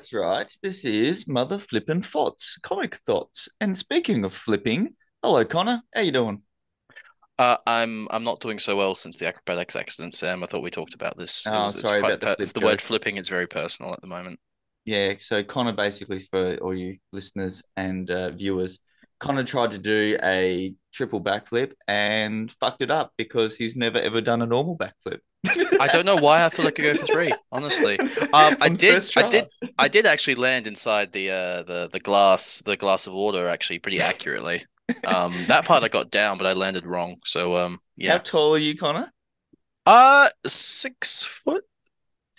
That's right. This is Mother Flippin' Thoughts, comic thoughts. And speaking of flipping, hello Connor, how you doing? Uh, I'm I'm not doing so well since the acrobatics accident, Sam. I thought we talked about this. Oh, was, sorry quite about the flip the word flipping is very personal at the moment. Yeah, so Connor basically for all you listeners and uh, viewers, Connor tried to do a triple backflip and fucked it up because he's never ever done a normal backflip. I don't know why I thought I could go for three. Honestly, um, I did, I did, I did actually land inside the uh the the glass the glass of water actually pretty accurately. Um, that part I got down, but I landed wrong. So um, yeah. How tall are you, Connor? Uh, six foot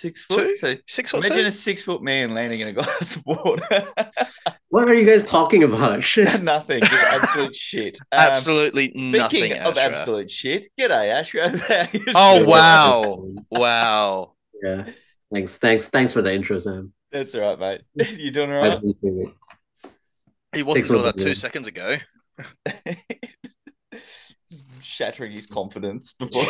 Six foot. two, So six foot imagine two. a six foot man landing in a glass of water. What are you guys talking about? Nothing, just absolute shit. Um, Absolutely Speaking nothing. of Ashraf. absolute shit, g'day, Ashraf. How Oh wow, wow. Yeah. Thanks. Thanks. Thanks for the intro, Sam. That's all right, mate. You're doing all right? I right? appreciate it. It wasn't Thanks until about the- two seconds ago. Shattering his confidence before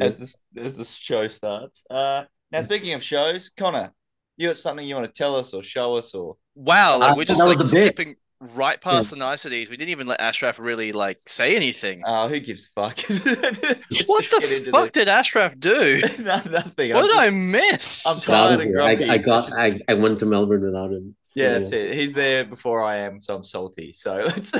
as this as the show starts. Uh, now speaking of shows, Connor, you got something you want to tell us or show us or Wow, like Uh, we're just like was a bit. skipping right past the niceties. We didn't even let Ashraf really like say anything. oh, who gives a fuck? What the get into fuck did Ashraf do? the- no, nothing. What I'm did just- I miss? I'm tired of and here. I. I got. just- I, I went to Melbourne without him. Yeah, that's it. He's there before I am, so I'm salty. So let's.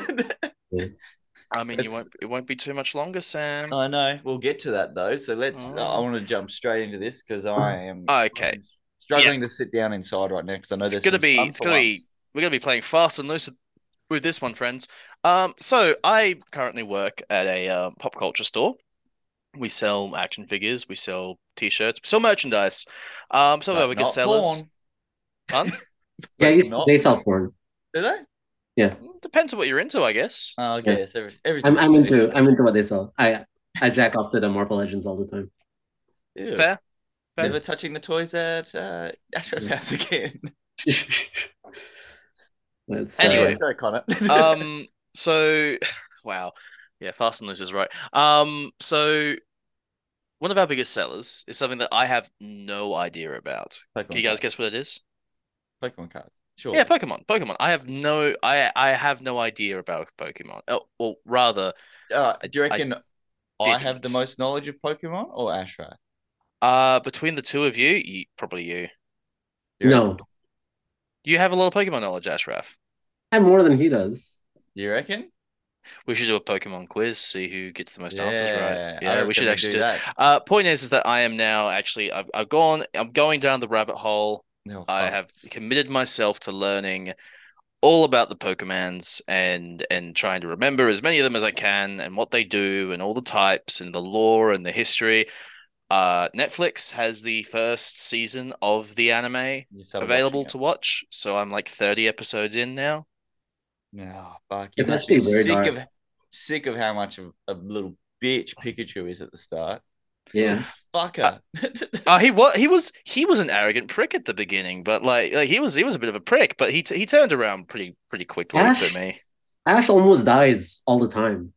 I mean, you won't. It won't be too much longer, Sam. I know. We'll get to that though. So let's. Oh. I want to jump straight into this because I am Okay. I'm struggling to sit down inside right now because I know It's there's gonna be. It's gonna be. We're gonna be playing fast and loose with this one, friends. Um, so I currently work at a um, pop culture store. We sell action figures. We sell t-shirts. We sell merchandise. Um, some of But our biggest sellers. porn. Fun. Yeah, But you, not- they sell porn. Do they? Depends on what you're into, I guess. Oh, Yeah. okay. So everything. I'm. I'm into. I'm into what they sell. I. I jack off to the Marvel Legends all the time. Ew. Fair. fair. Never touching the toys at uh, Astro's house again. That's, Anyway. uh, sorry, Connor. um so wow yeah fast and loose is right um so one of our biggest sellers is something that i have no idea about Pokemon can you guys guess what it is Pokemon cards. Sure. yeah pokemon pokemon i have no i i have no idea about pokemon oh well rather Uh, do you reckon I, have the most knowledge of Pokemon or Ashra? uh between the two of you, you probably you You no, reckon? you have a lot of pokemon knowledge ashraf I have more than he does. Do you reckon? we should do a pokemon quiz see who gets the most answers right yeah we should actually do that. uh point is, is that i am now actually i've, I've gone i'm going down the rabbit hole Oh, I fuck. have committed myself to learning all about the Pokemans and and trying to remember as many of them as I can and what they do and all the types and the lore and the history. Uh, Netflix has the first season of the anime available to watch, so I'm like 30 episodes in now. it. Oh, fuck. It's You actually sick Art. of sick of how much of a little bitch Pikachu is at the start. Yeah. Fucker. Uh, he was he was he was an arrogant prick at the beginning, but like, like he was he was a bit of a prick, but he t- he turned around pretty pretty quickly Ash? for me. Ash almost dies all the time.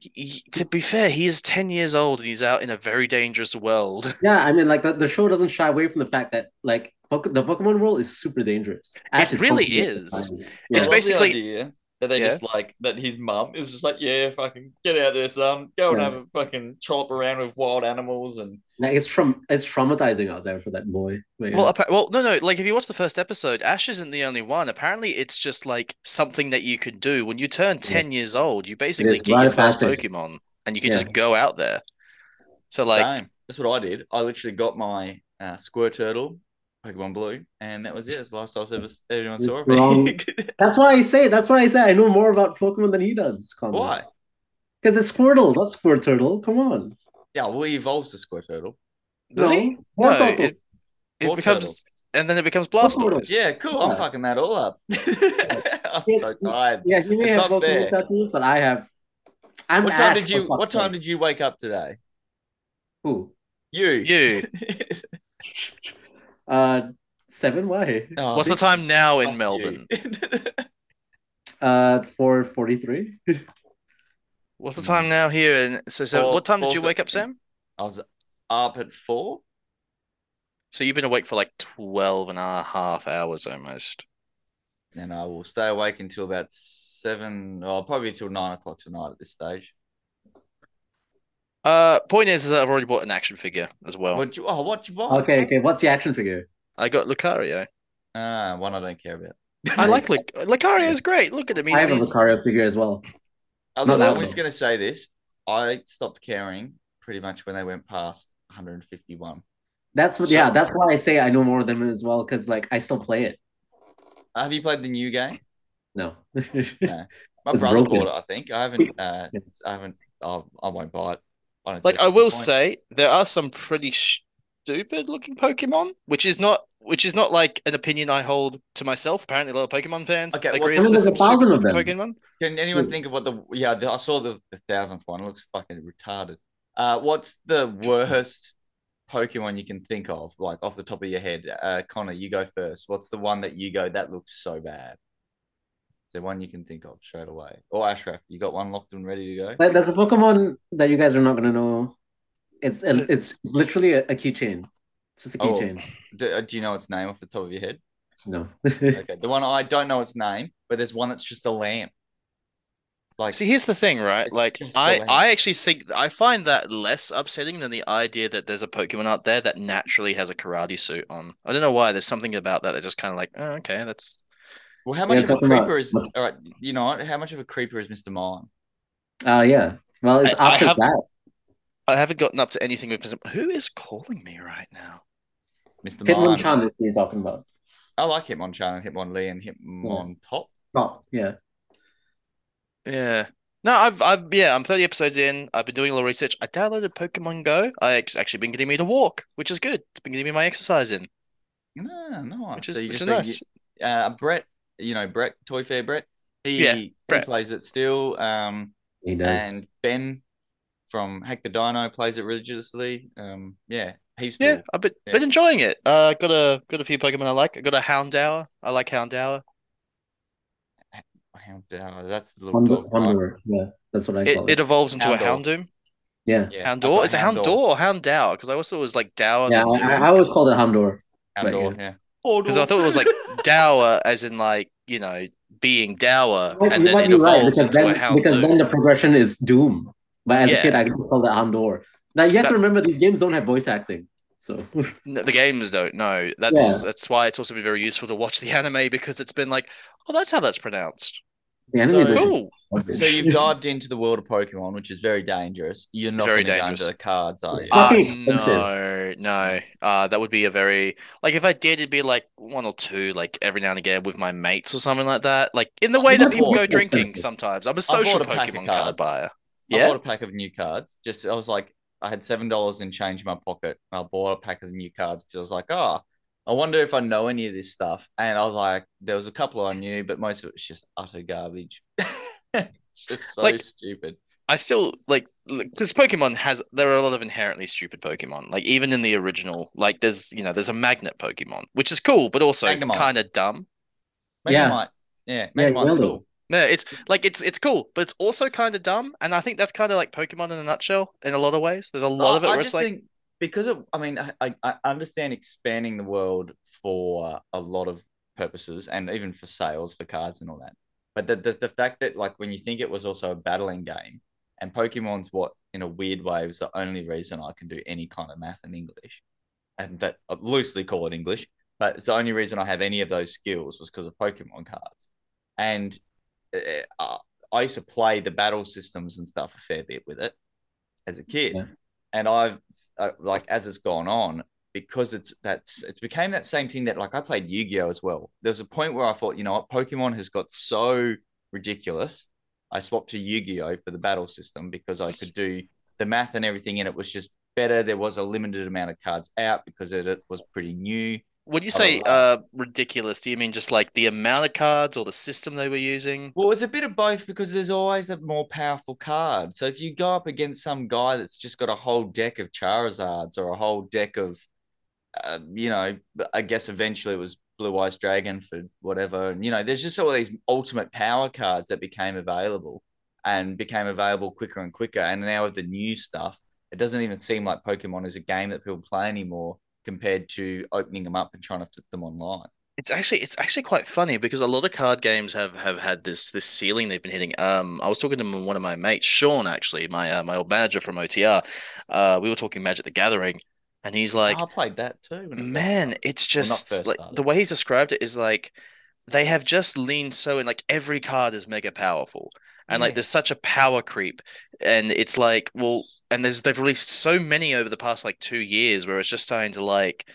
He- to be fair, he is 10 years old and he's out in a very dangerous world. Yeah, I mean, like the, the show doesn't shy away from the fact that like Poke- the Pokemon world is super dangerous. Ash It really is. Yeah. It's basically- idea that they Yeah. just like that his mum is just like, yeah, fucking get out there, son. Go and Yeah. have a fucking trollop around with wild animals and Like, it's from it's traumatizing out there for that boy. But, yeah. Well, appa- well, no, no. Like, if you watch the first episode, Ash isn't the only one. Apparently, it's just like something that you can do when you turn ten years old. You basically is get your first after. Pokemon, and you can Yeah. just go out there. So, like, Same. That's what I did. I literally got my uh, Squirtle, Pokemon Blue, and that was it. It's last I was ever anyone saw of me. that's why I say that's why I say I know more about Pokemon than he does. Why? Because it's Squirtle, not Squirtle. Come on. Yeah, well, he evolves to Squirtle. does No, he? No, Pokemon. it, it becomes, turtles. and then it becomes Pokemon. Blastoise. Yeah, cool. Yeah. I'm fucking that all up. I'm Yeah, so tired. Yeah, he may It's have not fair. Pokemon tattoos, but I have. I'm What time did you? What time did you wake up today? Who? You. You. Uh, seven. Why? Oh, What's the time now in you. Melbourne? Uh, four forty-three. What's the time now here? And so, so Four- what time did you wake up, fifty. Sam? I was up at four. So you've been awake for like 12 and a half hours almost. And I will stay awake until about seven, or probably until nine o'clock tonight at this stage. Uh, point is, is that I've already bought an action figure as well. What you? Oh, what you buy? Okay, okay. What's the action figure? I got Lucario. Ah, one I don't care about. I like Luc- Lucario is great. Look at him. I have a He's, he's- Lucario figure as well. I Not was that just one. going to say this. I stopped caring pretty much when they went past 151. That's what. So- yeah, that's why I say I know more of them as well because like I still play it. Uh, Have you played the new game? No. No. My It's brother broken. bought it. I think I haven't. Uh, Yeah. I haven't. I'll, I won't buy it. I don't like I will point. say, there are some pretty stupid looking Pokemon, which is not which is not like an opinion I hold to myself. Apparently, a lot of Pokemon fans Okay, agree well, that I there's there's a thousand stupid of them. Pokemon. Can anyone Hmm. think of what the? Yeah, the, I saw the the thousandth one. It looks fucking retarded. Uh, what's the worst Pokemon you can think of, like off the top of your head? Uh, Connor, you go first. What's the one that you go that looks so bad? Is there one you can think of straight away? Or Ashraf, you got one locked and ready to go? But there's a Pokemon that you guys are not gonna know. It's it's literally a, a keychain. It's just a Oh. keychain. Do, uh, do you know its name off the top of your head? No. Okay, the one I don't know its name, but there's one that's just a lamp. Like, See, here's the thing, right? Like, just a I lamp. I actually think I find that less upsetting than the idea that there's a Pokemon out there that naturally has a karate suit on. I don't know why. There's something about that that just kind of like, oh, okay, that's well, how much Yeah, of a talking about- creeper is? All right, you know? How much of a creeper is Mister Mime? Uh yeah. Well, it's I- I after have- that. I haven't gotten up to anything with. Who is calling me right now? Mister Hitmonchan Mime. is what you're talking about. I like Hitmonchan and Hitmonlee and Hitmontop. Stop. Yeah. Yeah. No, I've I've yeah, I'm 30 episodes in. I've been doing a little research. I downloaded Pokemon Go. I it's actually been getting me to walk, which is good. It's been getting me my exercise in, No, no. which is so you which just is been- nice. uh, Brett, you know Brett, Toy Fair Brett. He, Yeah, he plays it still. Um, He does. and Ben from Hack the Dino plays it religiously. Um, yeah, he's Yeah, cool. I've been Yeah. been enjoying it. Uh, got a got a few Pokemon I like. I got a Houndour. I like Houndour. Houndour, that's the little dog. Hound- right? Yeah, that's what I It call it it. evolves into a Houndoom. Yeah. Yeah, Houndour. got Is it Houndour or Houndour? Because I also thought it was like Dower. Yeah, I, I always called it Houndour. Houndour, yeah. Because I thought it was like Dower, as in like you know being Dower, What- and then it you're right, evolves because into a then, because then the progression is Doom. But as Yeah. a kid, I just called it Houndour. Now you have That- to remember these games don't have voice acting. So No, the games don't. No, that's that's why it's also been very useful to watch the anime because it's been like, oh, that's how that's pronounced. the anime is So- also Cool. Garbage. So you've dived into the world of Pokemon, which is very dangerous. You're not Very going to go dangerous. into the cards, are you? Uh, no, no. Uh, that would be a very like if I did, it'd be like one or two, like every now and again with my mates or something like that. Like in the I way that people go bought- drinking sometimes. I'm a social a Pokemon card cards. buyer. I bought a pack of new cards. Just I was like, I had seven dollars in change in my pocket. And I bought a pack of new cards because I was like, oh, I wonder if I know any of this stuff. And I was like, there was a couple I knew, but most of it was just utter garbage. it's just so Like- stupid. I still like because Pokemon has there are a lot of inherently stupid Pokemon. Like even in the original, like there's you know there's a magnet Pokemon, which is cool, but also kind of dumb. Maybe Yeah. yeah, Yeah, Magnemite's Yellow. cool. Yeah, it's like it's it's cool, but it's also kind of dumb, and I think that's kind of like Pokemon in a nutshell in a lot of ways. There's a lot of it I where just it's like think because of, I mean, I, I I understand expanding the world for a lot of purposes and even for sales for cards and all that. But the, the, the fact that like when you think it was also a battling game and Pokemon's what in a weird way was the only reason I can do any kind of math in English and that I loosely call it English, but it's the only reason I have any of those skills was because of Pokemon cards. And uh, I used to play the battle systems and stuff a fair bit with it as a kid. Yeah. And I've uh, like as it's gone on because it's that's it became that same thing that like I played Yu-Gi-Oh as well. There was a point where I thought, you know what, Pokemon has got so ridiculous. I swapped to Yu-Gi-Oh for the battle system because I could do the math and everything and it was just better. There was a limited amount of cards out because it, it was pretty new. when you say uh ridiculous, do you mean just like the amount of cards or the system they were using? Well, it's a bit of both because there's always a more powerful card. So if you go up against some guy that's just got a whole deck of Charizards or a whole deck of, uh, you know, I guess eventually it was Blue Eyes Dragon for whatever. And, you know, there's just all these ultimate power cards that became available and became available quicker and quicker. And now with the new stuff, it doesn't even seem like Pokemon is a game that people play anymore compared to opening them up and trying to flip them online. It's actually it's actually quite funny because a lot of card games have have had this this ceiling they've been hitting. Um, I was talking to one of my mates, Sean, actually, my uh, my old manager from OTR. Uh, we were talking Magic the Gathering, and he's like, oh, I played that too. when it first man, it's just first like the way he's described it is like they have just leaned so in like every card is mega powerful, and like there's such a power creep, and it's like well, and there's they've released so many over the past like two years where it's just starting to like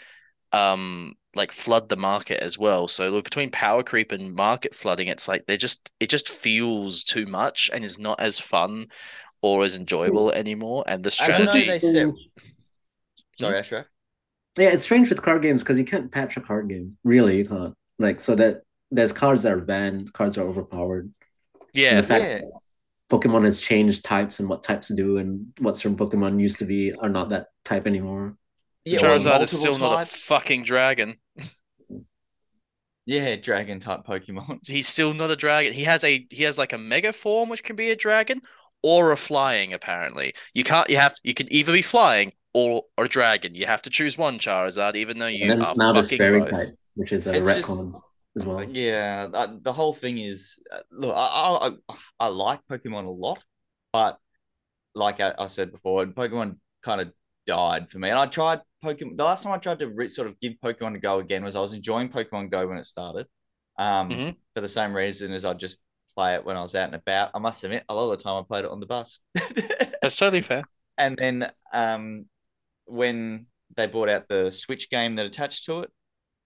um like flood the market as well. So like, between power creep and market flooding, it's like they just it just feels too much and is not as fun or as enjoyable anymore. And the I know, strategy, they said- Sorry, mm-hmm. Ashraf. Yeah, it's strange with card games because you can't patch a card game. Really, you can't. Like, so that there's cards that are banned, cards are overpowered. yeah, the fact Yeah. Pokemon has changed types and what types do, and what certain Pokemon used to be are not that type anymore. Yeah, well, Charizard is multiple still not a fucking dragon. Yeah, dragon type Pokemon. He's still not a dragon. He has a he has like a mega form which can be a dragon or a flying apparently. You can't you have you can either be flying or or a dragon. You have to choose one Charizard even though you and then are now there's fucking fairy both. type, which is a It's just- retcon as well. Yeah, uh, the whole thing is uh, look, I, I I- I like Pokemon a lot, but like I, I said before, Pokemon kind of died for me. And I tried Pokemon. The last time I tried to re- sort of give Pokemon a go again was I was enjoying Pokemon Go when it started, um, Mhm. for the same reason as I just play it when I was out and about. I must admit, a lot of the time I played it on the bus. That's totally fair. And then um, when they brought out the Switch game that attached to it,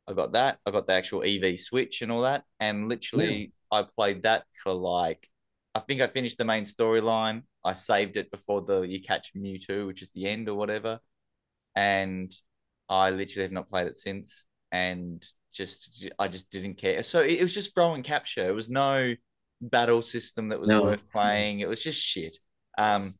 I got that. I got the actual Eevee Switch and all that. And literally, I played that for like, I think I finished the main storyline. I saved it before the you catch Mewtwo, which is the end or whatever. And I literally have not played it since. And just, I just didn't care. So it, was just throw and capture. It was no battle system that was No. worth playing. It was just shit. Um,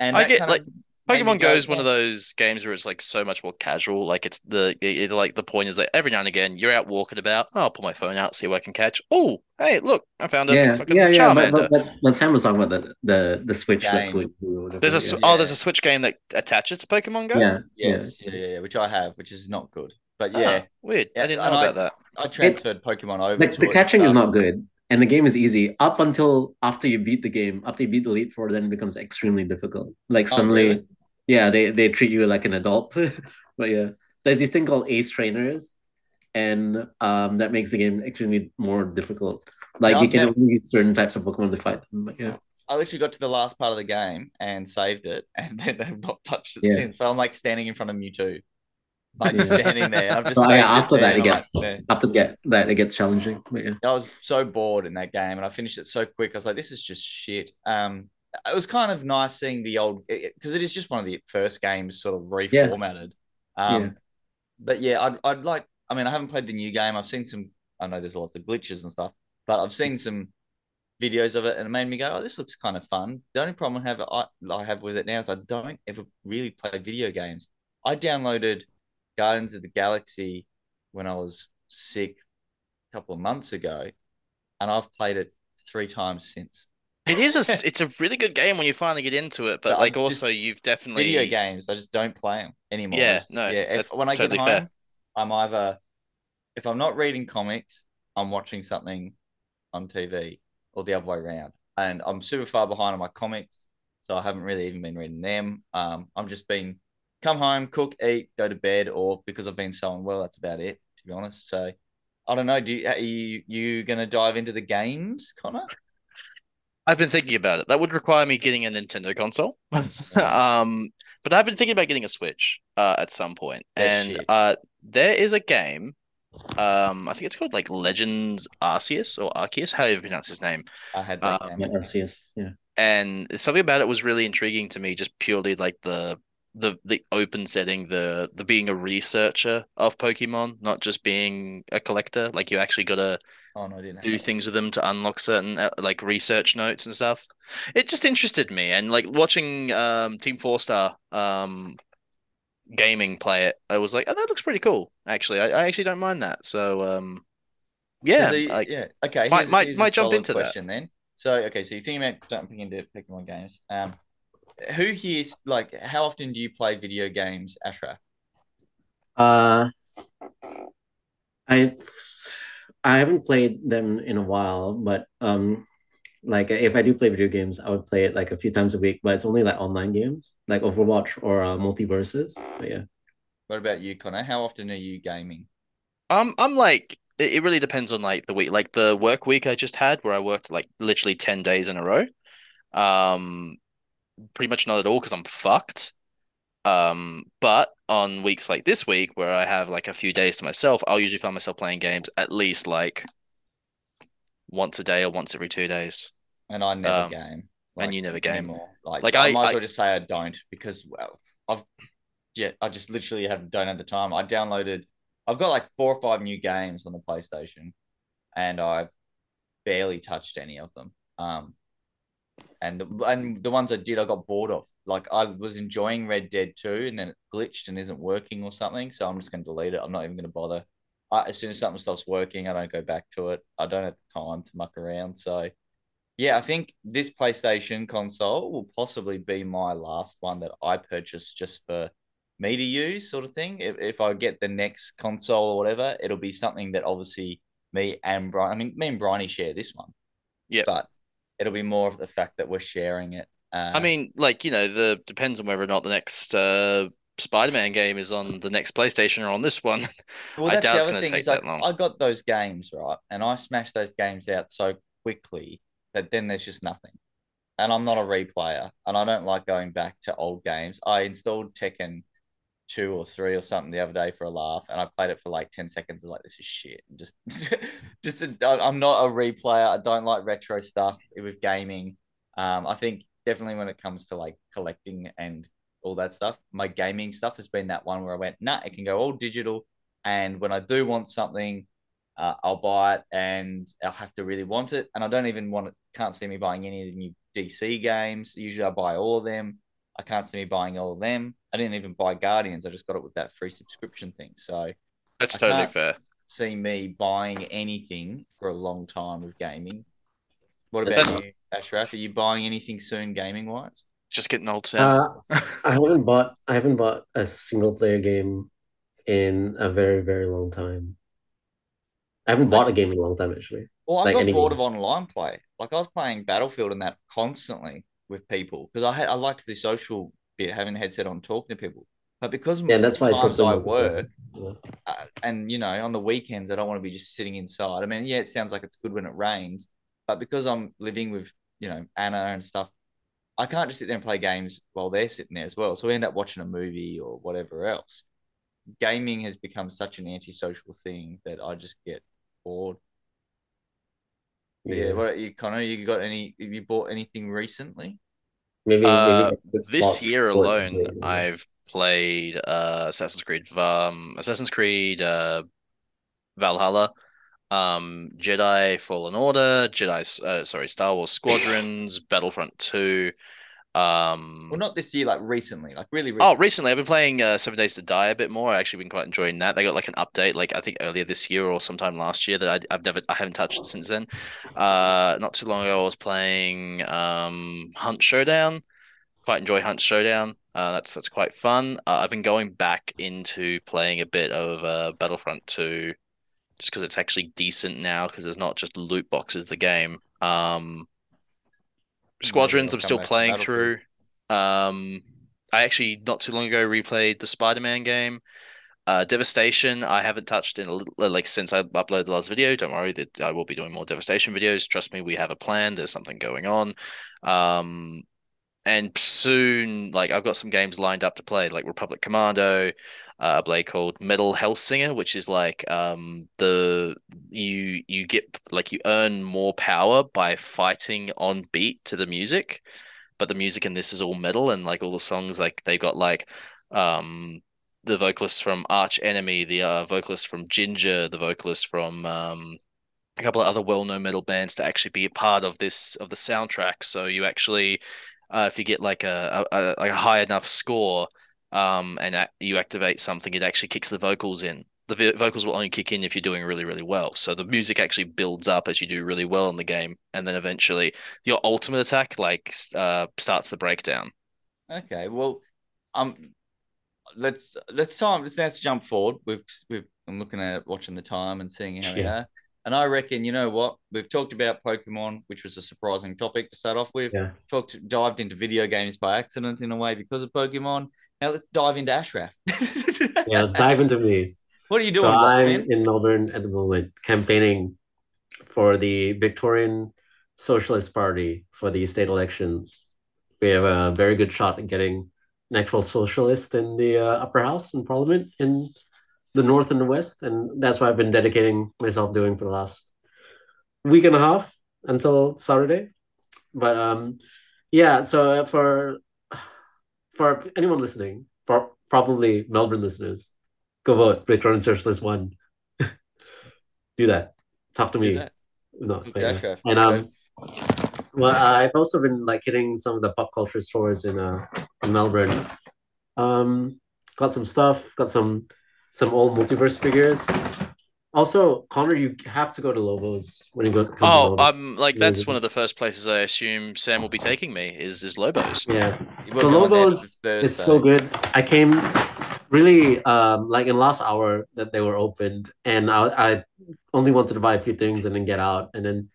and I get, kind like, of Pokemon go, Go is one of those games where it's like so much more casual. Like it's the it, it- like the point is that every now and again you're out walking about. Oh, I'll pull my phone out, see what I can catch. Oh, hey, look, I found a yeah, fucking yeah, yeah. But, but, but, but Sam was talking about the the, the Switch that's Game. going through. There's a yeah. oh, there's a Switch game that attaches to Pokemon Go. yeah, yeah. Yes, yeah, yeah, yeah, which I have, which is not good. But Ah, yeah, weird. Yeah, I didn't and know I- about that. I transferred Pokemon over The, to the it catching is not good, and the game is easy up until after you beat the game. After you beat the Elite Four, then it becomes extremely difficult. Like Oh, suddenly, really? Yeah, they they treat you like an adult. but yeah, there's this thing called Ace Trainers, and um, that makes the game extremely more difficult. Like Yeah, you can never- only use certain types of Pokemon to fight them. But yeah, I literally got to the last part of the game and saved it, and then they've not touched it Yeah. since. So I'm like standing in front of Mewtwo, like Yeah. standing there. I've just So, yeah, after that it gets like, after get that it gets challenging. But yeah, I was so bored in that game, and I finished it so quick. I was like, "This is just shit." Um, it was kind of nice seeing the old because it is just one of the first games sort of reformatted. Um, Yeah. but yeah, I'd I'd like. I mean, I haven't played the new game. I've seen some. I know there's lots of glitches and stuff, but I've seen some videos of it, and it made me go, "Oh, this looks kind of fun." The only problem I have I, I have with it now is I don't ever really play video games. I downloaded Guardians of the Galaxy when I was sick a couple of months ago, and I've played it three times since. It is a it's a really good game when you finally get into it, but But like I'm also you've definitely Video games, I just don't play them anymore. Yeah, just- no, yeah. If, when I totally get fair. home, I'm either if I'm not reading comics, I'm watching something on TV, or the other way around. And I'm super far behind on my comics, so I haven't really even been reading them. Um, I'm just been come home, cook, eat, go to bed, or because I've been so unwell, that's about it. To be honest, so I don't know. Do you, are you you gonna dive into the games, Connor? I've been thinking about it. That would require me getting a Nintendo console. um, but I've been thinking about getting a Switch uh, at some point. They're And uh, there is a game. Um, I think it's called like Legends Arceus or Arceus, how do you pronounce his name? I had that Um, yeah, Arceus, yeah. And something about it was really intriguing to me, just purely like the the the open setting, the the being a researcher of Pokemon, not just being a collector. Like you actually gotta Oh no, I didn't. have do things with them to unlock certain uh, like research notes and stuff. It just interested me, and like watching um Team Four Star um gaming play it, I was like, oh, that looks pretty cool. Actually, I, I actually don't mind that. So um, yeah, So like yeah. Okay. Might- here's- might- a might jump solid into that. question then. So okay, so you're thinking about jumping into Pokemon games. Um, who here like how often do you play video games, Ashraf? Uh, I I haven't played them in a while, but um, like if I do play video games, I would play it like a few times a week, but it's only like online games, like Overwatch or uh, MultiVersus. But yeah. What about you, Connor? How often are you gaming? Um, I'm like it, it really depends on like the week. Like the work week I just had where I worked like literally 10 days in a row. Um, pretty much not at all because I'm fucked. Um, but on weeks like this week where I have like a few days to myself, I'll usually find myself playing games at least like once a day or once every two days. And I never Um, game. and you never game. anymore. Like, Like, I, I- might as well just say I don't because well, I've yeah, I just literally have don't have the time. I downloaded. I've got like four or five new games on the PlayStation, and I've barely touched any of them. Um, and the and the ones I did, I got bored of. Like I was enjoying Red Dead Two, and then it glitched and isn't working or something. So I'm just going to delete it. I'm not even going to bother. I, as soon as something stops working, I don't go back to it. I don't have the time to muck around. So yeah, I think this PlayStation console will possibly be my last one that I purchase just for me to use, sort of thing. If, if I get the next console or whatever, it'll be something that obviously me and Brian, I mean, me and Bryony share this one. Yeah. But it'll be more of the fact that we're sharing it. Uh, I mean, like, you know, the depends on whether or not the next uh Spider-Man game is on the next PlayStation or on this one. well, I doubt it's gonna thing take is like, long. I got those games, right? And I smashed those games out so quickly that then there's just nothing. And I'm not a replayer, and I don't like going back to old games. I installed Tekken two or three or something the other day for a laugh, and I played it for like ten seconds. Was like, this is shit. And just, just i I'm not a replayer. I don't like retro stuff with gaming. Um, I think definitely when it comes to like collecting and all that stuff, my gaming stuff has been that one where I went, nah, it can go all digital. And when I do want something, uh, I'll buy it and I'll have to really want it. And I don't even want it, can't see me buying any of the new DC games. Usually I buy all of them. I can't see me buying all of them. I didn't even buy Guardians. I just got it with that free subscription thing. So That's I totally can't- fair. see me buying anything for a long time with gaming. What That's- about you, Ashraf? Are you buying anything soon, gaming wise? Just getting old, Sam. Uh, I haven't bought I haven't bought a single player game in a very, very long time. I haven't bought a game in a long time actually. Well, I Like got any bored of online play. Like I was playing Battlefield and that constantly with people because I had I liked the social bit, having the headset on, talking to people. But because Yeah, that's why times I work, multiplayer. uh, and you know, on the weekends, I don't want to be just sitting inside. I mean, yeah, it sounds like it's good when it rains, but because I'm living with you know Anna and stuff, I can't just sit there and play games while they're sitting there as well. So we end up watching a movie or whatever else. Gaming has become such an antisocial thing that I just get bored. Yeah, Yeah. what you, Connor? You got any? Have you bought anything recently? Maybe, Uh, maybe This year alone, lately. I've played uh Assassin's Creed um Assassin's Creed uh Valhalla, um Jedi Fallen Order, Jedi uh, sorry, Star Wars Squadrons, Battlefront 2. Um Well, not this year, like recently, like really Oh, recently. recently I've been playing uh, Seven Days to Die a bit more. I actually been quite enjoying that. They got like an update, like I think earlier this year or sometime last year that I, I've never, I haven't touched since then. Uh, not too long ago I was playing um Hunt Showdown. Quite enjoy Hunt Showdown. Uh, that's that's quite fun. Uh, I've been going back into playing a bit of uh, Battlefront 2 just because it's actually decent now because there's not just loot boxes the game. Um, Squadrons I'm still playing through. Um, I actually not too long ago replayed the Spider-Man game. Uh, Devastation I haven't touched in a little, like since I uploaded the last video. Don't worry that I will be doing more Devastation videos. Trust me, we have a plan. There's something going on. Um, and soon, like I've got some games lined up to play, like Republic Commando, uh, a blade called Metal Hellsinger, which is like um the you you get like you earn more power by fighting on beat to the music, but the music in this is all metal and like all the songs like they got like um the vocalist from Arch Enemy, the uh, vocalist from Jinjer, the vocalist from um a couple of other well-known metal bands to actually be a part of this of the soundtrack. So you actually, uh, if you get like a, a, a like a high enough score, um, and a- you activate something, it actually kicks the vocals in. The vo- vocals will only kick in if you're doing really, really well. So the music actually builds up as you do really well in the game, and then eventually your ultimate attack like uh starts the breakdown. Okay, well, um, let's let's time let's now jump forward. We've we've I'm looking at watching the time and seeing how we are. And I reckon, you know what? We've talked about Pokemon, which was a surprising topic to start off with. Yeah. Talked dived into video games by accident in a way because of Pokemon. Now let's dive into Ashraf. Yeah, let's dive into me. What are you doing, So I'm man? in Melbourne at the moment campaigning for the Victorian Socialist Party for the state elections. We have a very good shot at getting an actual socialist in the uh, upper house in parliament in the north and the west. And that's what I've been dedicating myself doing for the last week and a half until Saturday. But um, yeah, so for for anyone listening, for probably Melbourne listeners, go vote Victorian Socialist one. Do that. Talk to me. No, yeah. And um, well, I've also been like hitting some of the pop culture stores in uh in Melbourne. Um, got some stuff. Got some some old multiverse figures. Also, Connor, you have to go to Lobos when you go. Oh. I'm like that's one of the first places I assume Sam will be taking me is is Lobos. yeah. So Lobos is so good. I came really um like in last hour that they were opened, and I I only wanted to buy a few things and then get out, and then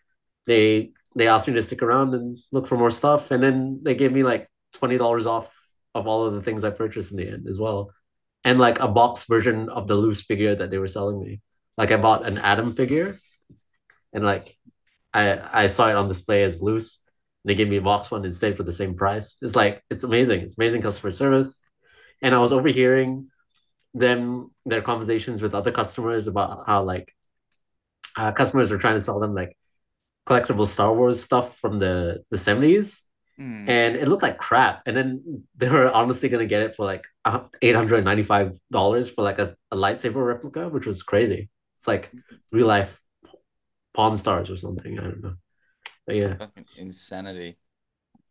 they they asked me to stick around and look for more stuff, and then they gave me like twenty dollars off of all of the things I purchased in the end as well, and like a box version of the loose figure that they were selling me. Like I bought an Adam figure, and like I I saw it on display as loose. And they gave me a box one instead for the same price. It's like it's amazing. It's amazing customer service. And I was overhearing them their conversations with other customers about how like uh, customers are trying to sell them like collectible Star Wars stuff from the the 70s Hmm. and it looked like crap. And then they were honestly gonna get it for like eight hundred and ninety five dollars for like a, a lightsaber replica, which was crazy. It's like real life Pawn Stars or something. I don't know. But yeah. Fucking insanity.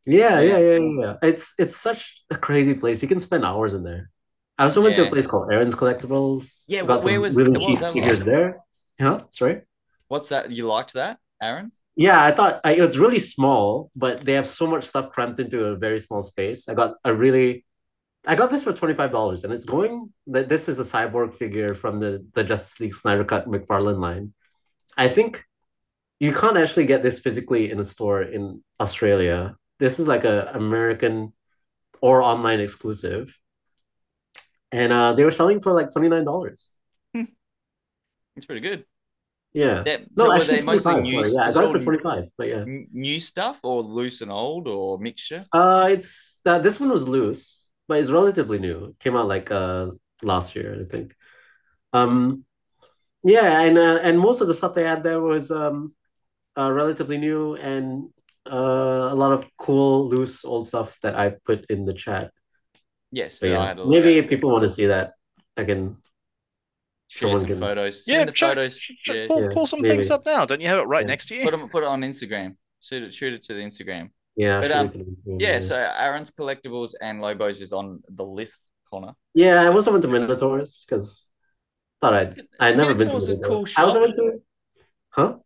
Yeah, Yeah. yeah, yeah, yeah, yeah. It's it's such a crazy place. You can spend hours in there. I also went to a place called Aaron's Collectibles. Yeah, got where was- really what was cheap that figures there. Yeah, sorry. What's that? You liked that, Aaron? Yeah, I thought I, it was really small, but they have so much stuff cramped into a very small space. I got a really, I got this for twenty five dollars, and it's going. That this is a cyborg figure from the the Justice League Snyder Cut McFarlane line. I think you can't actually get this physically in a store in Australia. This is like a American or online exclusive, and uh, they were selling for like twenty nine dollars. It's pretty good. Yeah. Yeah, No, so actually, mostly new, sorry. Yeah, I got it for all 25, but yeah. new stuff or loose and old or mixture? Uh, it's uh, this one was loose, but it's relatively new. It came out like uh last year, I think. Um, yeah, and uh, and most of the stuff they had there was um uh, relatively new and uh, a lot of cool loose old stuff that I put in the chat. Yes, I yeah, maybe if people want to see that, I can. Share some can- photos. Yeah, Send the check- photos. check- Yeah. pull, pull some maybe. things up now. Don't you have it right Yeah. next to you? Put them, put it on Instagram. Shoot it, shoot it to the Instagram. Yeah, But, um, it. Yeah, so Aaron's collectibles and Lobos is on the list, Connor. yeah, I also went to Minotaurs because thought I'd I'd never been to Minotaur's a Minotaur. cool I also shop. went to, huh?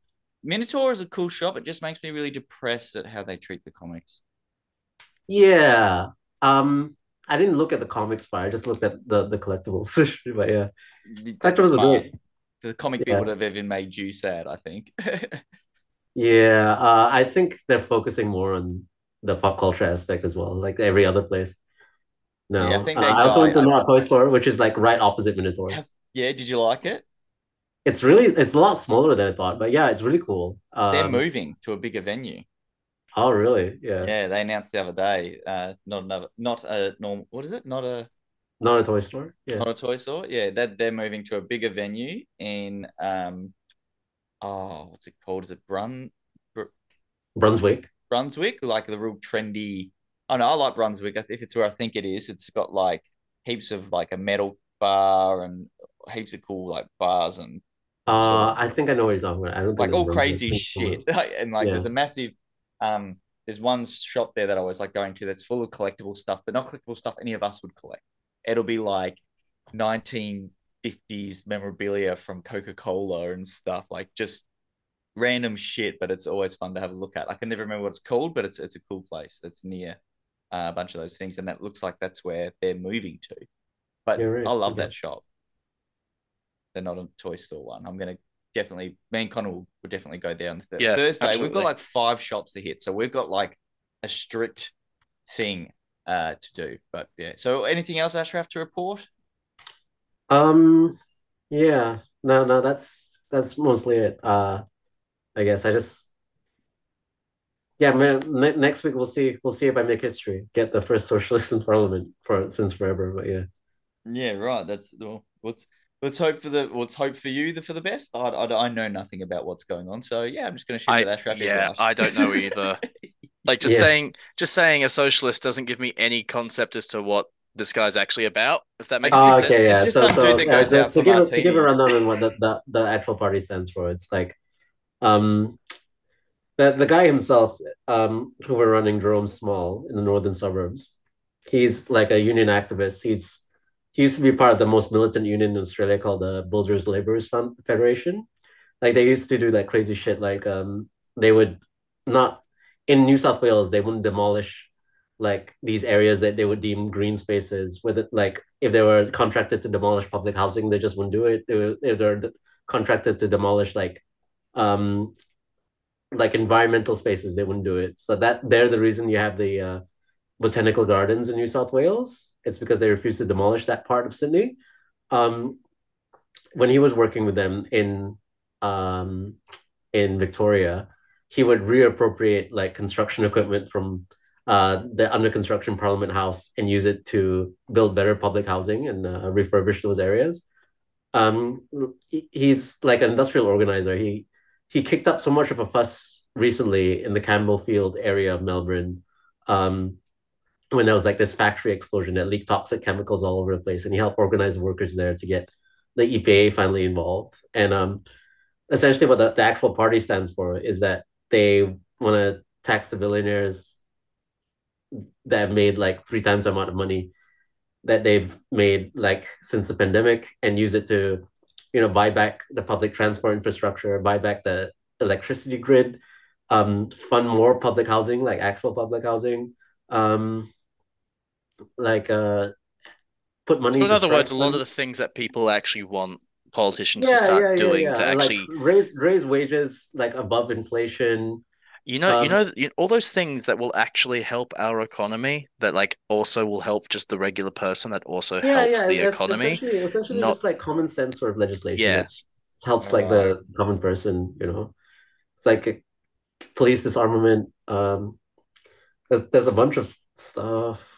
Minotaur is a cool shop. It just makes me really depressed at how they treat the comics. Yeah. Um, I didn't look at the comics part. I just looked at the the collectibles. but yeah, collectibles are great. The comic Yeah. would have even made you sad, I think. Yeah. Uh, I think they're focusing more on the pop culture aspect as well, like every other place. No, Yeah, I think uh, I also went to Not Toy Store, which is like right opposite Minotaur. Yeah, did you like it? It's really it's a lot smaller than I thought, but yeah, it's really cool. They're Um, moving to a bigger venue. Oh, really? Yeah. Yeah, they announced the other day. Uh, not another, not a normal. What is it? Not a Not a toy store. Yeah. not a toy store. Yeah, that they're moving to a bigger venue in um, oh, what's it called? Is it Brun Brunswick. Brunswick? Like the real trendy. Oh no, I like Brunswick. If it's where I think it is, it's got like heaps of like a metal bar and heaps of cool like bars and Uh, I think I know what you're talking about. I don't like all Brunswick. crazy shit. and like Yeah. there's a massive um there's one shop there that I was like going to that's full of collectible stuff, but not collectible stuff any of us would collect. It'll be like 1950s memorabilia from Coca-Cola and stuff, like just random shit, but it's always fun to have a look at. I can never remember what it's called, but it's it's a cool place that's near uh, a bunch of those things, and that looks like that's where they're moving to. But You're right, I love okay. that shop. They're not a toy store one. I'm gonna definitely me and Connor will, will definitely go there on Yeah, Thursday. We've got like five shops to hit, so we've got like a strict thing uh to do. But yeah. So anything else, Ashraf, to report? Um, yeah, no, no, that's that's mostly it. Uh, I guess I just, yeah, man, ne next week we'll see, we'll see if I make history, get the first socialist in parliament for since forever. But yeah, Yeah, right. That's well, let's let's hope for the let's hope for you the for the best. I, I, I know nothing about what's going on, so yeah, I'm just going to shoot I with Ashraf. yeah, I don't know either. Like just Yeah. saying, just saying a socialist doesn't give me any concept as to what this guy's actually about. If that makes Oh, any Oh, sense. okay, yeah. just So, some so dude that yeah, goes to, out to for give a, to give a martinis. rundown on what the, the, the actual party stands for, it's like, um, the the guy himself, um, who we're running, Jerome Small, in the northern suburbs, he's like a union activist. He's he used to be part of the most militant union in Australia called the Builders Labourers Federation. Like they used to do that crazy shit. Like um, they would not in New South Wales, they wouldn't demolish like these areas that they would deem green spaces. With it, like if they were contracted to demolish public housing, they just wouldn't do it. They were, if they're contracted to demolish like um like environmental spaces, they wouldn't do it. So that they're the reason you have the uh, botanical gardens in New South Wales. It's because they refused to demolish that part of Sydney. Um, when he was working with them in um, in Victoria, he would reappropriate like construction equipment from uh, the under construction Parliament House and use it to build better public housing and uh, refurbish those areas. Um, he- he's like an industrial organizer. He he kicked up so much of a fuss recently in the Campbellfield area of Melbourne um, when there was like this factory explosion that leaked toxic chemicals all over the place, and he helped organize the workers there to get the EPA finally involved. And um, essentially, what the, the actual party stands for is that they want to tax the billionaires that have made like three times the amount of money that they've made like since the pandemic and use it to you know buy back the public transport infrastructure buy back the electricity grid um fund more public housing like actual public housing um like uh put money So in other words, a lot of the things that people actually want politicians yeah to start yeah yeah doing yeah to like actually raise raise wages like above inflation You know, you Um, know, you, all those things that will actually help our economy, that like also will help just the regular person, that also yeah helps yeah the it's economy. essentially essentially not- just like common sense sort of legislation Yeah. that helps like the common person you know it's like a police disarmament um there's there's a bunch of stuff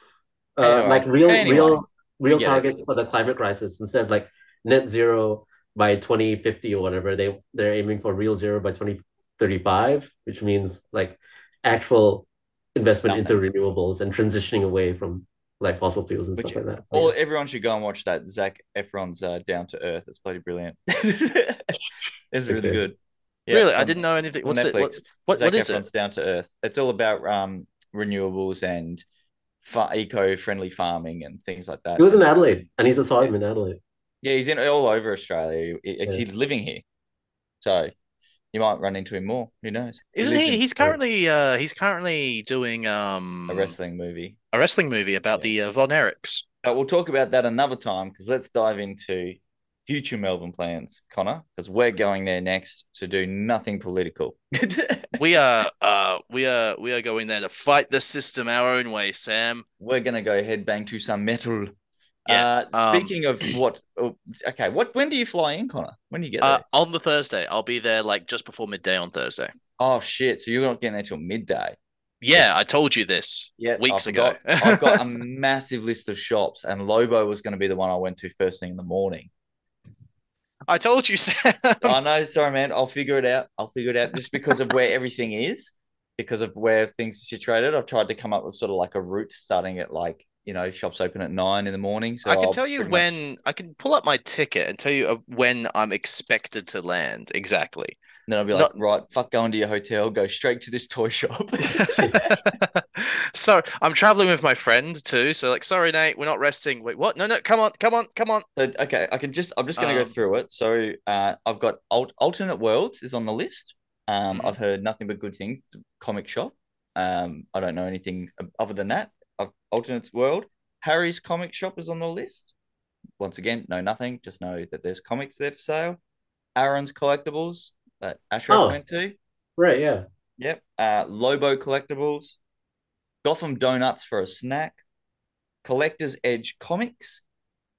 uh Anyway, like real anyway, real real get it. targets for the climate crisis instead of like net zero by 2050 or whatever they they're aiming for real zero by 2035 which means like actual investment into renewables and transitioning away from like fossil fuels and Which- stuff like that Or everyone should go and watch that Zac Efron's uh, Down to Earth. It's bloody brilliant. it's really Okay. good. Yeah, really, I didn't know anything. What's the, Netflix. what, what, Zac what is Efron's it? Down to Earth. It's all about um renewables and fa- eco-friendly farming and things like that. he was in adelaide and he's a side him in adelaide Yeah, he's in all over Australia. He- Yeah. He's living here, so you might run into him more. Who knows? Isn't lives he? He's currently uh he's currently doing um a wrestling movie. a wrestling movie about the uh, Von Erichs. But we'll talk about that another time because let's dive into future Melbourne plans, Connor, because we're going there next to do nothing political. We are uh we are we are going there to fight the system our own way, Sam. we're gonna go headbang to some metal. Yeah, Uh, um, speaking of what, oh, okay, what? When do you fly in, Connor? When do you get Uh there? on the Thursday. I'll be there like just before midday on Thursday. Oh shit! So you're not getting there till midday. Yeah, I told you this. Yeah, Weeks I ago. forgot. I've got a massive list of shops, and Lobo was going to be the one I went to first thing in the morning. I told you, Sam. I know, sorry, man. I'll figure it out. I'll figure it out just because of where everything is, because of where things are situated. I've tried to come up with sort of like a route starting at like you know shops open at nine in the morning. So I can I'll tell you when much- I can pull up my ticket and tell you uh, when I'm expected to land exactly. then I'll be like, right, fuck, going to your hotel, go straight to this toy shop. so I'm traveling with my friend too. So like, sorry, Nate, we're not resting. Wait, what? No, no, come on, come on, come on. So, okay, I can just I'm just gonna Um, go through it. So uh, I've got Alt- alternate worlds is on the list. Um, Mhm. I've heard nothing but good things. Comic shop. Um, I don't know anything other than that. I've, alternate world. Harry's comic shop is on the list. once again, know nothing. Just know that there's comics there for sale. Aaron's Collectibles that Ashraf Oh. went to. Right, yeah. Yep. Uh, Lobo Collectibles. Gotham Donuts for a snack. Collector's Edge Comics.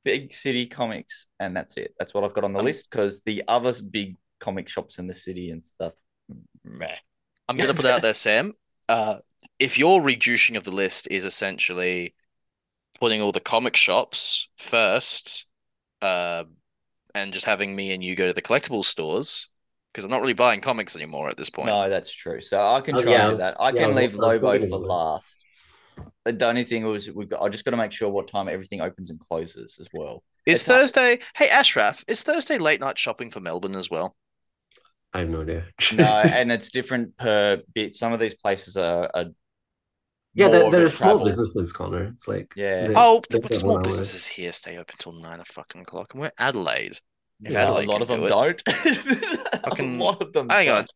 Big City Comics. And that's it. That's what I've got on the list because the other big comic shops in the city and stuff. Meh. I'm going to put out there, Sam. Uh, if your reducing of the list is essentially putting all the comic shops first, uh, and just having me and you go to the collectible stores, because I'm not really buying comics anymore at this point. No, that's true. So I can Oh, try yeah, that. I yeah, I can was- leave Lobo for of that. last. The only thing was we've got. I just got to make sure what time everything opens and closes as well. Is It's not- Thursday? Hey, Ashraf, is Thursday late night shopping for Melbourne as well? I have no idea. No, and it's different per bit. Some of these places are, are yeah, more they're, they're small travel. businesses, Connor. It's like Yeah. they- Oh, they but small one hour. businesses here stay open till nine fucking o'clock, and we're Adelaide. If Yeah, a lot of them do don't. Fucking- a lot of them. Hang on. don't.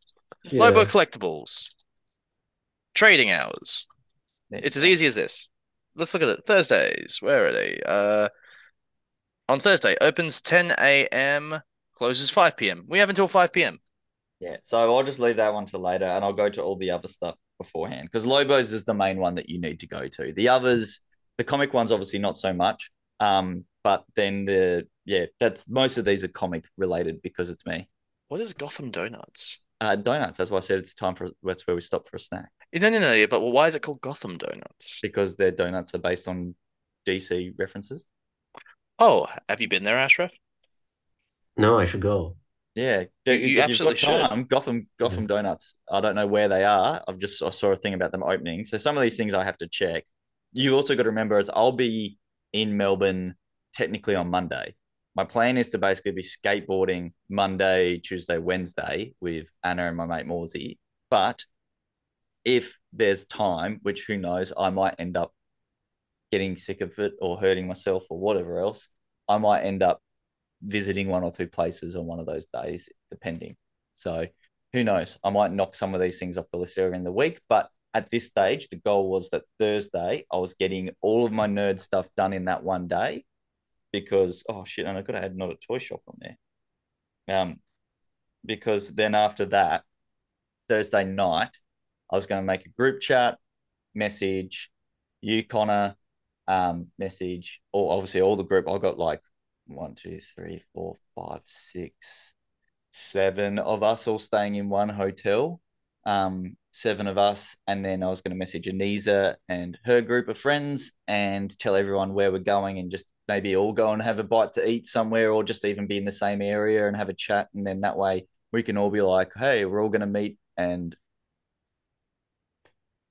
Yeah. Lobo Collectibles. Trading hours. It's as easy as this. Let's look at it. Thursdays. Where are they? Uh, on Thursday, opens 10 a.m., closes 5 p.m. We have until 5 p.m. Yeah, so I'll just leave that one to later, and I'll go to all the other stuff beforehand because Lobos is the main one that you need to go to. The others, the comic ones, obviously not so much. Um, but then the yeah, that's most of these are comic related because it's me. What is Gotham Donuts? Uh, donuts. That's why I said it's time for that's where we stop for a snack No, no, no. Yeah, But why is it called Gotham Donuts? because their donuts are based on DC references. Oh, have you been there, Ashraf? No, I should go. Yeah, You- you absolutely should. time, Gotham Gotham Donuts. I don't know where they are. I've just I saw a thing about them opening. So some of these things I have to check. You also got to remember is I'll be in Melbourne technically on Monday. My plan is to basically be skateboarding Monday, Tuesday, Wednesday with Anna and my mate Morsey. But if there's time, which who knows, I might end up getting sick of it or hurting myself or whatever else. I might end up visiting one or two places on one of those days, depending. So who knows? I might knock some of these things off the list earlier in the week, but at this stage, the goal was that Thursday I was getting all of my nerd stuff done in that one day because oh shit, and I could have had not a toy shop on there. Um, because then after that, Thursday night, I was going to make a group chat, message, you Connor, um, message, or obviously all the group. I got like one, two, three, four, five, six, seven of us all staying in one hotel. Um, seven of us, and then I was going to message Anisa and her group of friends and tell everyone where we're going, and just maybe all go and have a bite to eat somewhere, or just even be in the same area and have a chat, and then that way we can all be like, hey, we're all going to meet and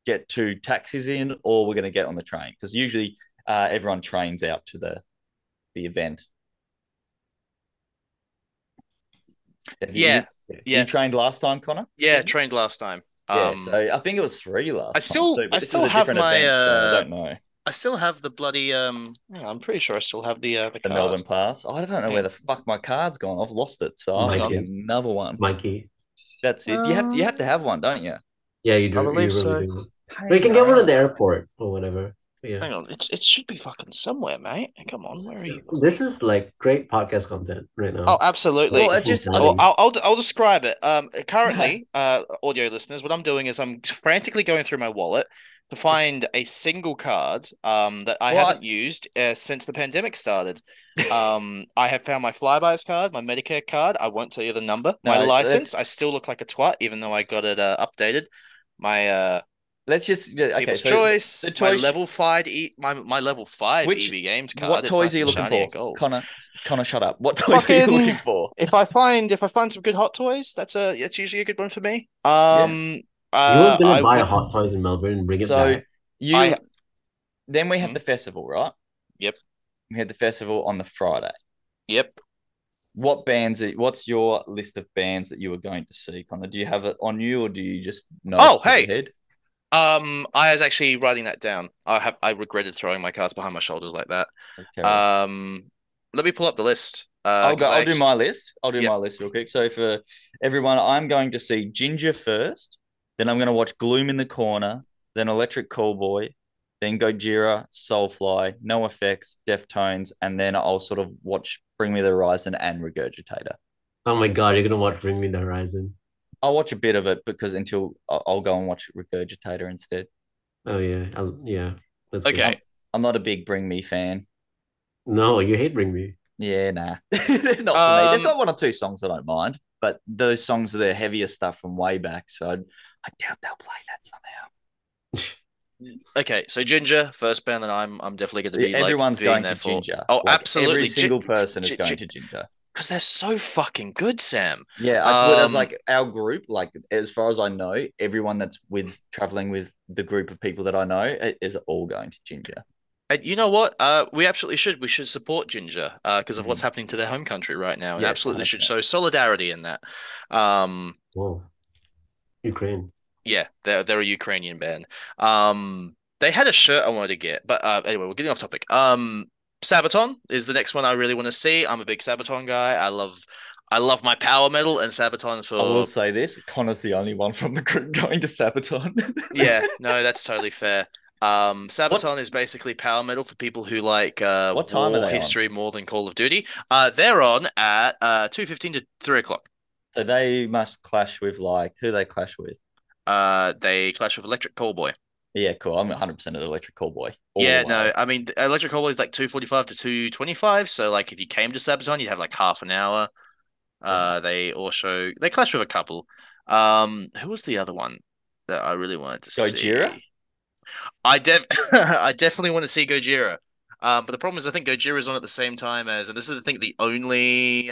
get two taxis in, or we're going to get on the train because usually uh, everyone trains out to the the event. Have Yeah, you, yeah. You trained last time, Connor. Yeah, trained last time. Yeah, Um, so I think it was three last. I time still- too, I still have my, event, so uh, I don't know I still have the bloody um. yeah, I'm pretty sure I still have the uh, the the card. Melbourne Pass. I don't know Yeah. where the fuck my card's gone. I've lost it, so I'll Mikey. get another one. Mikey. That's it. you have you have to have one, don't you? Yeah, you do. I believe you really so. do. But you can get one at the airport or whatever. Yeah. Hang on, it's it should be fucking somewhere, mate. Come on, where are you? This is like great podcast content right now. Oh, absolutely. Well, just Well, I'll, I'll I'll describe it. Um, currently, uh, audio listeners, what I'm doing is I'm frantically going through my wallet to find a single card um that I What? haven't used uh, since the pandemic started. Um, I have found my Flybuys card, my Medicare card. I won't tell you the number. No, my that's- license. I still look like a twat, even though I got it uh, updated. My uh, Let's just yeah, okay. People's so Choice. the my toy sh- level five e my my level five Which- EB Games card. what toys nice are you looking for, and gold. Connor? Connor, shut up. What toys are you looking for? If I find if I find some good hot toys, that's a that's usually a good one for me. Um, you uh, were gonna I buy a Hot Toys in Melbourne and bring it So back. you I- then we had Mhm. the festival, right? Yep. We had the festival on the Friday. Yep. What bands? Are, what's your list of bands that you were going to see, Connor? Do you have it on you, or do you just know? Oh, off the top of hey. your head? Um, I was actually writing that down. I have I regretted throwing my cards behind my shoulders like that. Um, let me pull up the list. Uh, I'll go. 'cause I I'll do my list. I'll do Yep. my list real quick. So for everyone, I'm going to see Jinjer first. Then I'm going to watch Gloom in the Corner. Then Electric Callboy. then Gojira, Soulfly, NOFX, Deftones, and then I'll sort of watch Bring Me the Horizon and Regurgitator. Oh my god, you're gonna watch Bring Me the Horizon. I'll watch a bit of it because until I'll, I'll go and watch Regurgitator instead. Oh yeah, I'll, yeah. That's Okay. good. I'm not a big Bring Me fan. No, you hate Bring Me. Yeah, nah. Not for me. Um, They've got one or two songs I don't mind, but those songs are the heavier stuff from way back. So I doubt they'll play that somehow. Okay, so Jinjer, first band that I'm I'm definitely going to be. like, Everyone's being going to for. Jinjer. Oh, Like, absolutely. Every Gi- single person is going Gi- to Jinjer. Because they're so fucking good, Sam. Yeah, I put it as Um, like our group, like as far as I know, everyone that's with traveling with the group of people that I know is all going to Jinjer. And you know what? Uh, we absolutely should. We should support Jinjer uh, because of Mhm. what's happening to their home country right now, and Yes, absolutely should show solidarity in that. Um, Whoa. Ukraine. yeah, they're they're a Ukrainian band. Um, they had a shirt I wanted to get, but uh, anyway, we're getting off topic. Um, Sabaton is the next one I really want to see. I'm a big Sabaton guy. I love I love my power metal and Sabaton's for I will say this: Connor's the only one from the group going to Sabaton. yeah, no, that's totally fair. Um, Sabaton What's- is basically power metal for people who like uh, What time are war they on? history more than Call of Duty. Uh, they're on at uh two fifteen to three o'clock. so they must clash with like who they clash with. Uh, they clash with Electric Callboy. Yeah, cool. I'm 100 percent an Electric Callboy. all the Yeah, no, I mean Electric Callboy is like two forty five to two twenty five. So like if you came to Sabaton, you'd have like half an hour. Uh, they also they clash with a couple. Um, who was the other one that I really wanted to Gojira? see? Gojira. I def I definitely want to see Gojira. Um, but the problem is I think Gojira is on at the same time as, and this is I think the only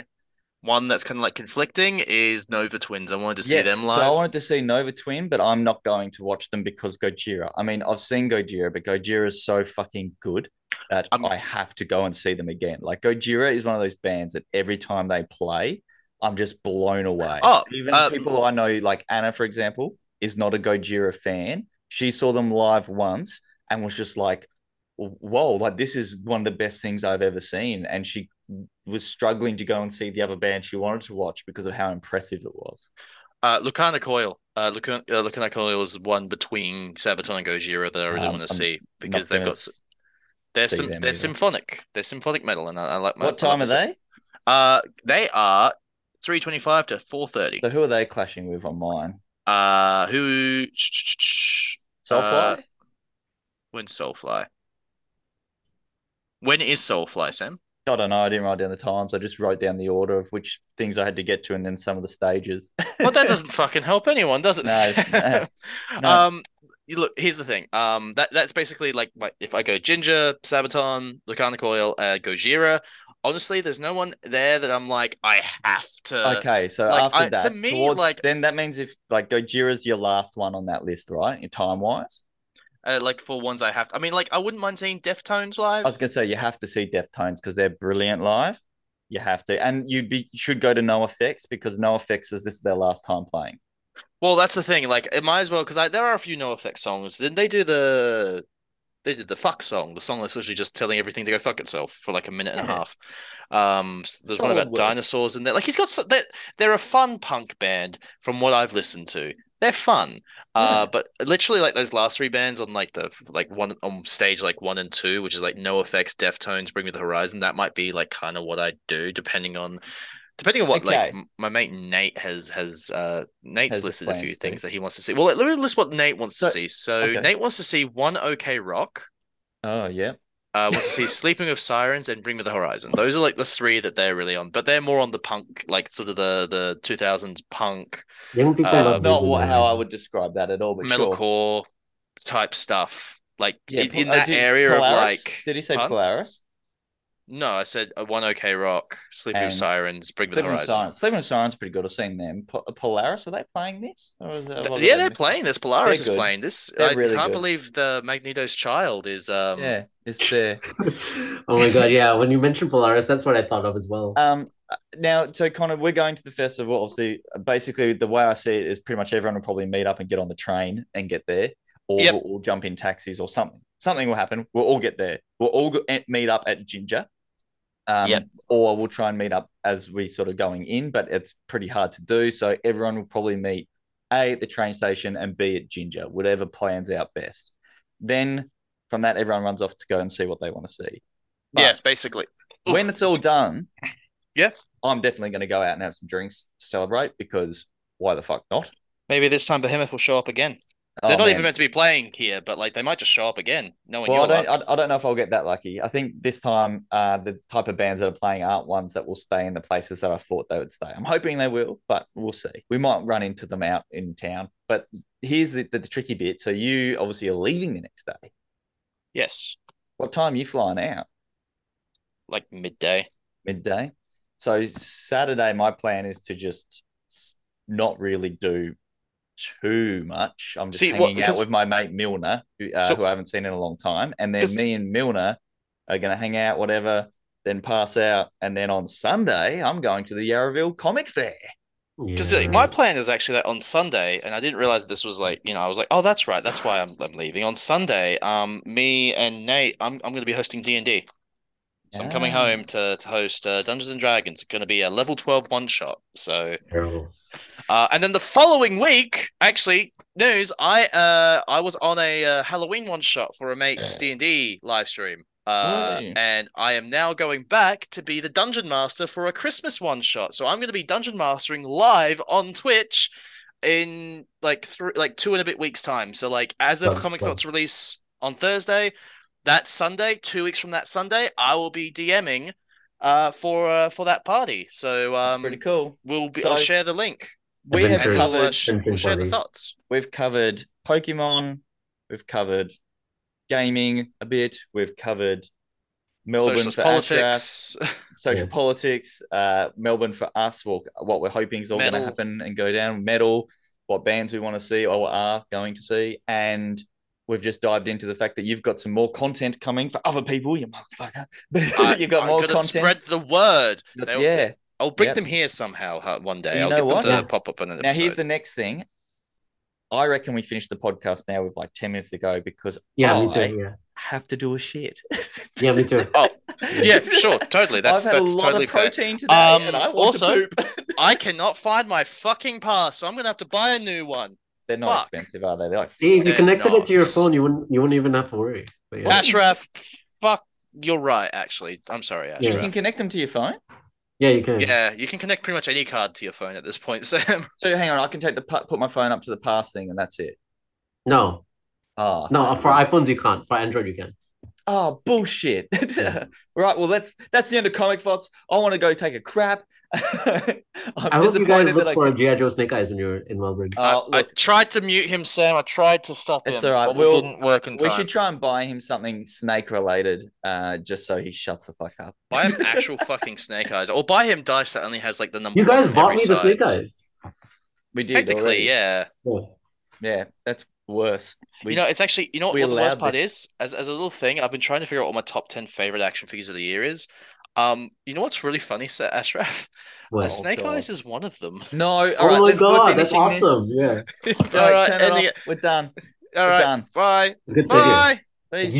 one that's kind of like conflicting is Nova Twins. I wanted to see Yes, them live. So I wanted to see Nova Twin, but I'm not going to watch them because Gojira. I mean, I've seen Gojira, but Gojira is so fucking good that I'm- I have to go and see them again. Like Gojira is one of those bands that every time they play, I'm just blown away. Oh, even um, people I know, like Anna, for example, is not a Gojira fan. She saw them live once and was just like, "Whoa! Like this is one of the best things I've ever seen." And she was struggling to go and see the other band she wanted to watch because of how impressive it was. Uh, Lacuna Coil. Uh, Lacuna, uh, Lacuna Coil is one between Sabaton and Gojira that I really Um, want to I'm see because they've got s- they're sim- they're either. symphonic. They're symphonic metal, and I, I like my. What time are the- they? Uh, they are three twenty five to four thirty. So who are they clashing with on mine? Uh, who? Soulfly? Uh, When's Soulfly? When is Soulfly, Sam? I don't know. I didn't write down the times. I just wrote down the order of which things I had to get to, and then some of the stages. Well, that doesn't fucking help anyone, does it? No, no, no. Um, you look. Here's the thing. Um, that that's basically like my, if I go Jinjer, Sabaton, Lacuna Coil, uh, Gojira. Honestly, there's no one there that I'm like I have to. okay, so like, after I- to that, me, towards, like- then that means if like Gojira's your last one on that list, right? Time wise, Uh, like for ones I have to. I mean, like I wouldn't mind seeing Deftones live. I was gonna say you have to see Deftones because they're brilliant live. You have to, and you'd be you should go to NOFX because NOFX is this is their last time playing. Well, that's the thing. Like, it might as well because there are a few NOFX songs. Didn't they do the? They did the fuck song, the song that's literally just telling everything to go fuck itself for like a minute and a half. Um, there's one Solid about work. dinosaurs in there. Like he's got so- they're, they're a fun punk band from what I've listened to. They're fun. Uh, Yeah. but literally like those last three bands on like the like one on stage like one and two, which is like NOFX, Deftones, Bring Me the Horizon. That might be like kind of what I do, depending on. Depending on what like Okay. m- my mate Nate has has uh Nate's Has listed a few things that he wants to see. Well, let me list what Nate wants to see. So okay. Nate wants to see one OK Rock, Oh yeah, uh wants to see Sleeping with Sirens and Bring Me the Horizon. Those are like the three that they're really on, but they're more on the punk, like sort of the the two thousands punk Young people Uh, that's not what how I would describe that at all. But sure. metalcore type stuff. Like Yeah, in, Pol- in uh, that did area Polaris- of like Did he say Pardon? Polaris? No, I said uh, one OK Rock, Sleeping with And Sirens, Bring Me the Sleeping with Horizon. Sirens. Sleeping with Sirens pretty good. I've seen them. Po- Polaris, are they playing this? Or is that, Th- yeah, they're playing this. Polaris is good. playing this. They're I really can't good. believe the Magneto's Child is um? Yeah, it's there. oh my god, yeah. When you mentioned Polaris, that's what I thought of as well. Um, now, so Connor, we're going to the festival. Obviously, basically, the way I see it is pretty much everyone will probably meet up and get on the train and get there, or Yep. we'll, we'll jump in taxis or something. Something will happen. We'll all get there. We'll all go, eh, meet up at Jinjer. Um, Yep. Or we'll try and meet up as we sort of going in, but it's pretty hard to do. So everyone will probably meet A at the train station and B at Jinjer, whatever plans out best. Then from that, everyone runs off to go and see what they want to see. yeah, basically. when it's all done, Yeah. I'm definitely going to go out and have some drinks to celebrate because why the fuck not? Maybe this time Behemoth will show up again. Oh, They're not man. even meant to be playing here, but like they might just show up again, knowing Well, I don't, I, I don't know if I'll get that lucky. I think this time, uh, the type of bands that are playing aren't ones that will stay in the places that I thought they would stay. I'm hoping they will, but we'll see. We might run into them out in town. But here's the, the, the tricky bit. So you obviously are leaving the next day. Yes, What time are you flying out? like midday. Midday. So Saturday, my plan is to just not really do too much. I'm just See, hanging because- out with my mate Milner, who, uh, So- who I haven't seen in a long time, and then me and Milner are going to hang out, whatever, then pass out, and then on Sunday I'm going to the Yarraville Comic Fair. Because Yeah. my plan is actually that on Sunday, and I didn't realize this was like, you know, I was like, oh, that's right, that's why I'm, I'm leaving on Sunday. Um, me and Nate, I'm I'm going to be hosting D and D. So I'm coming Ah. home to to host uh, Dungeons and Dragons. It's going to be a level 12 one shot. So, Terrible. Uh, and then the following week, actually, news. I uh I was on a uh, Halloween one shot for a mate's D and D live stream. Uh, and I am now going back to be the dungeon master for a Christmas one shot. So I'm going to be dungeon mastering live on Twitch in like three, like two and a bit weeks time. So like as of Comic fun. Thoughts release on Thursday, that Sunday, two weeks from that Sunday, I will be DMing uh for uh, for that party. So um pretty cool. we'll be So- I'll share the link We have Adventure- and we'll, uh, covered sh- we'll share the thoughts. we've covered Pokemon, we've covered gaming a bit, we've covered Melbourne Socialist for Ashraf, politics. social Yeah. politics, uh, Melbourne for us, well, what we're hoping is all going to happen and go down, metal, what bands we want to see or are going to see, and we've just dived into the fact that you've got some more content coming for other people, you motherfucker. I, you've got I'm more gonna content. spread the word. That's, They'll- yeah. I'll bring Yep. them here somehow one day. You I'll know get what? them to Yeah. pop up in an Now episode. here's the next thing. I reckon we finish the podcast now with like 10 minutes to go because Yeah, I me too. Yeah. have to do a shit. Yeah, me too. Oh, yeah, sure, totally. That's I've had that's a lot totally of fair. protein today Um, and I want also- to poop. I cannot find my fucking pass, so I'm gonna have to buy a new one. They're not fuck. expensive, are they? They're like See, if you They're connected it to your not. phone, you wouldn't you wouldn't even have to worry. But yeah. Ashraf, fuck, you're right. Actually, I'm sorry, Yeah. you Ashraf. can connect them to your phone. yeah, you can. Yeah, you can connect pretty much any card to your phone at this point, Sam. So hang on, I can take the pu- put my phone up to the pass thing and that's it. No, Ah, no. For iPhones, you can't. For Android, you can. oh bullshit. Right, well that's that's the end of comic thoughts. I want to go take a crap. I'm I hope you guys disappointed look that I for can- GI Joe Snake Eyes when you're in Melbourne. Oh, I, I tried to mute him, Sam. I tried to stop It's him, all right. but We'll- it didn't work in we time. should try and buy him something snake related, uh, just so he shuts the fuck up. Buy him actual fucking snake eyes, or buy him dice that only has like the number. you guys on bought every me the Snake. Eyes. We did Technically, already. yeah. Yeah. yeah. That's worse. We, you know, it's actually you know what, what the worst part this. is. As as a little thing, I've been trying to figure out what my top ten favorite action figures of the year is. Um, you know what's really funny, Sir Ashraf? What? Uh, Snake God. Eyes is one of them. no. All right, oh my god, that's finishing this. awesome. Yeah. All All right, right, turn it off. We're done. all We're right, done. bye, Good video. bye. Peace.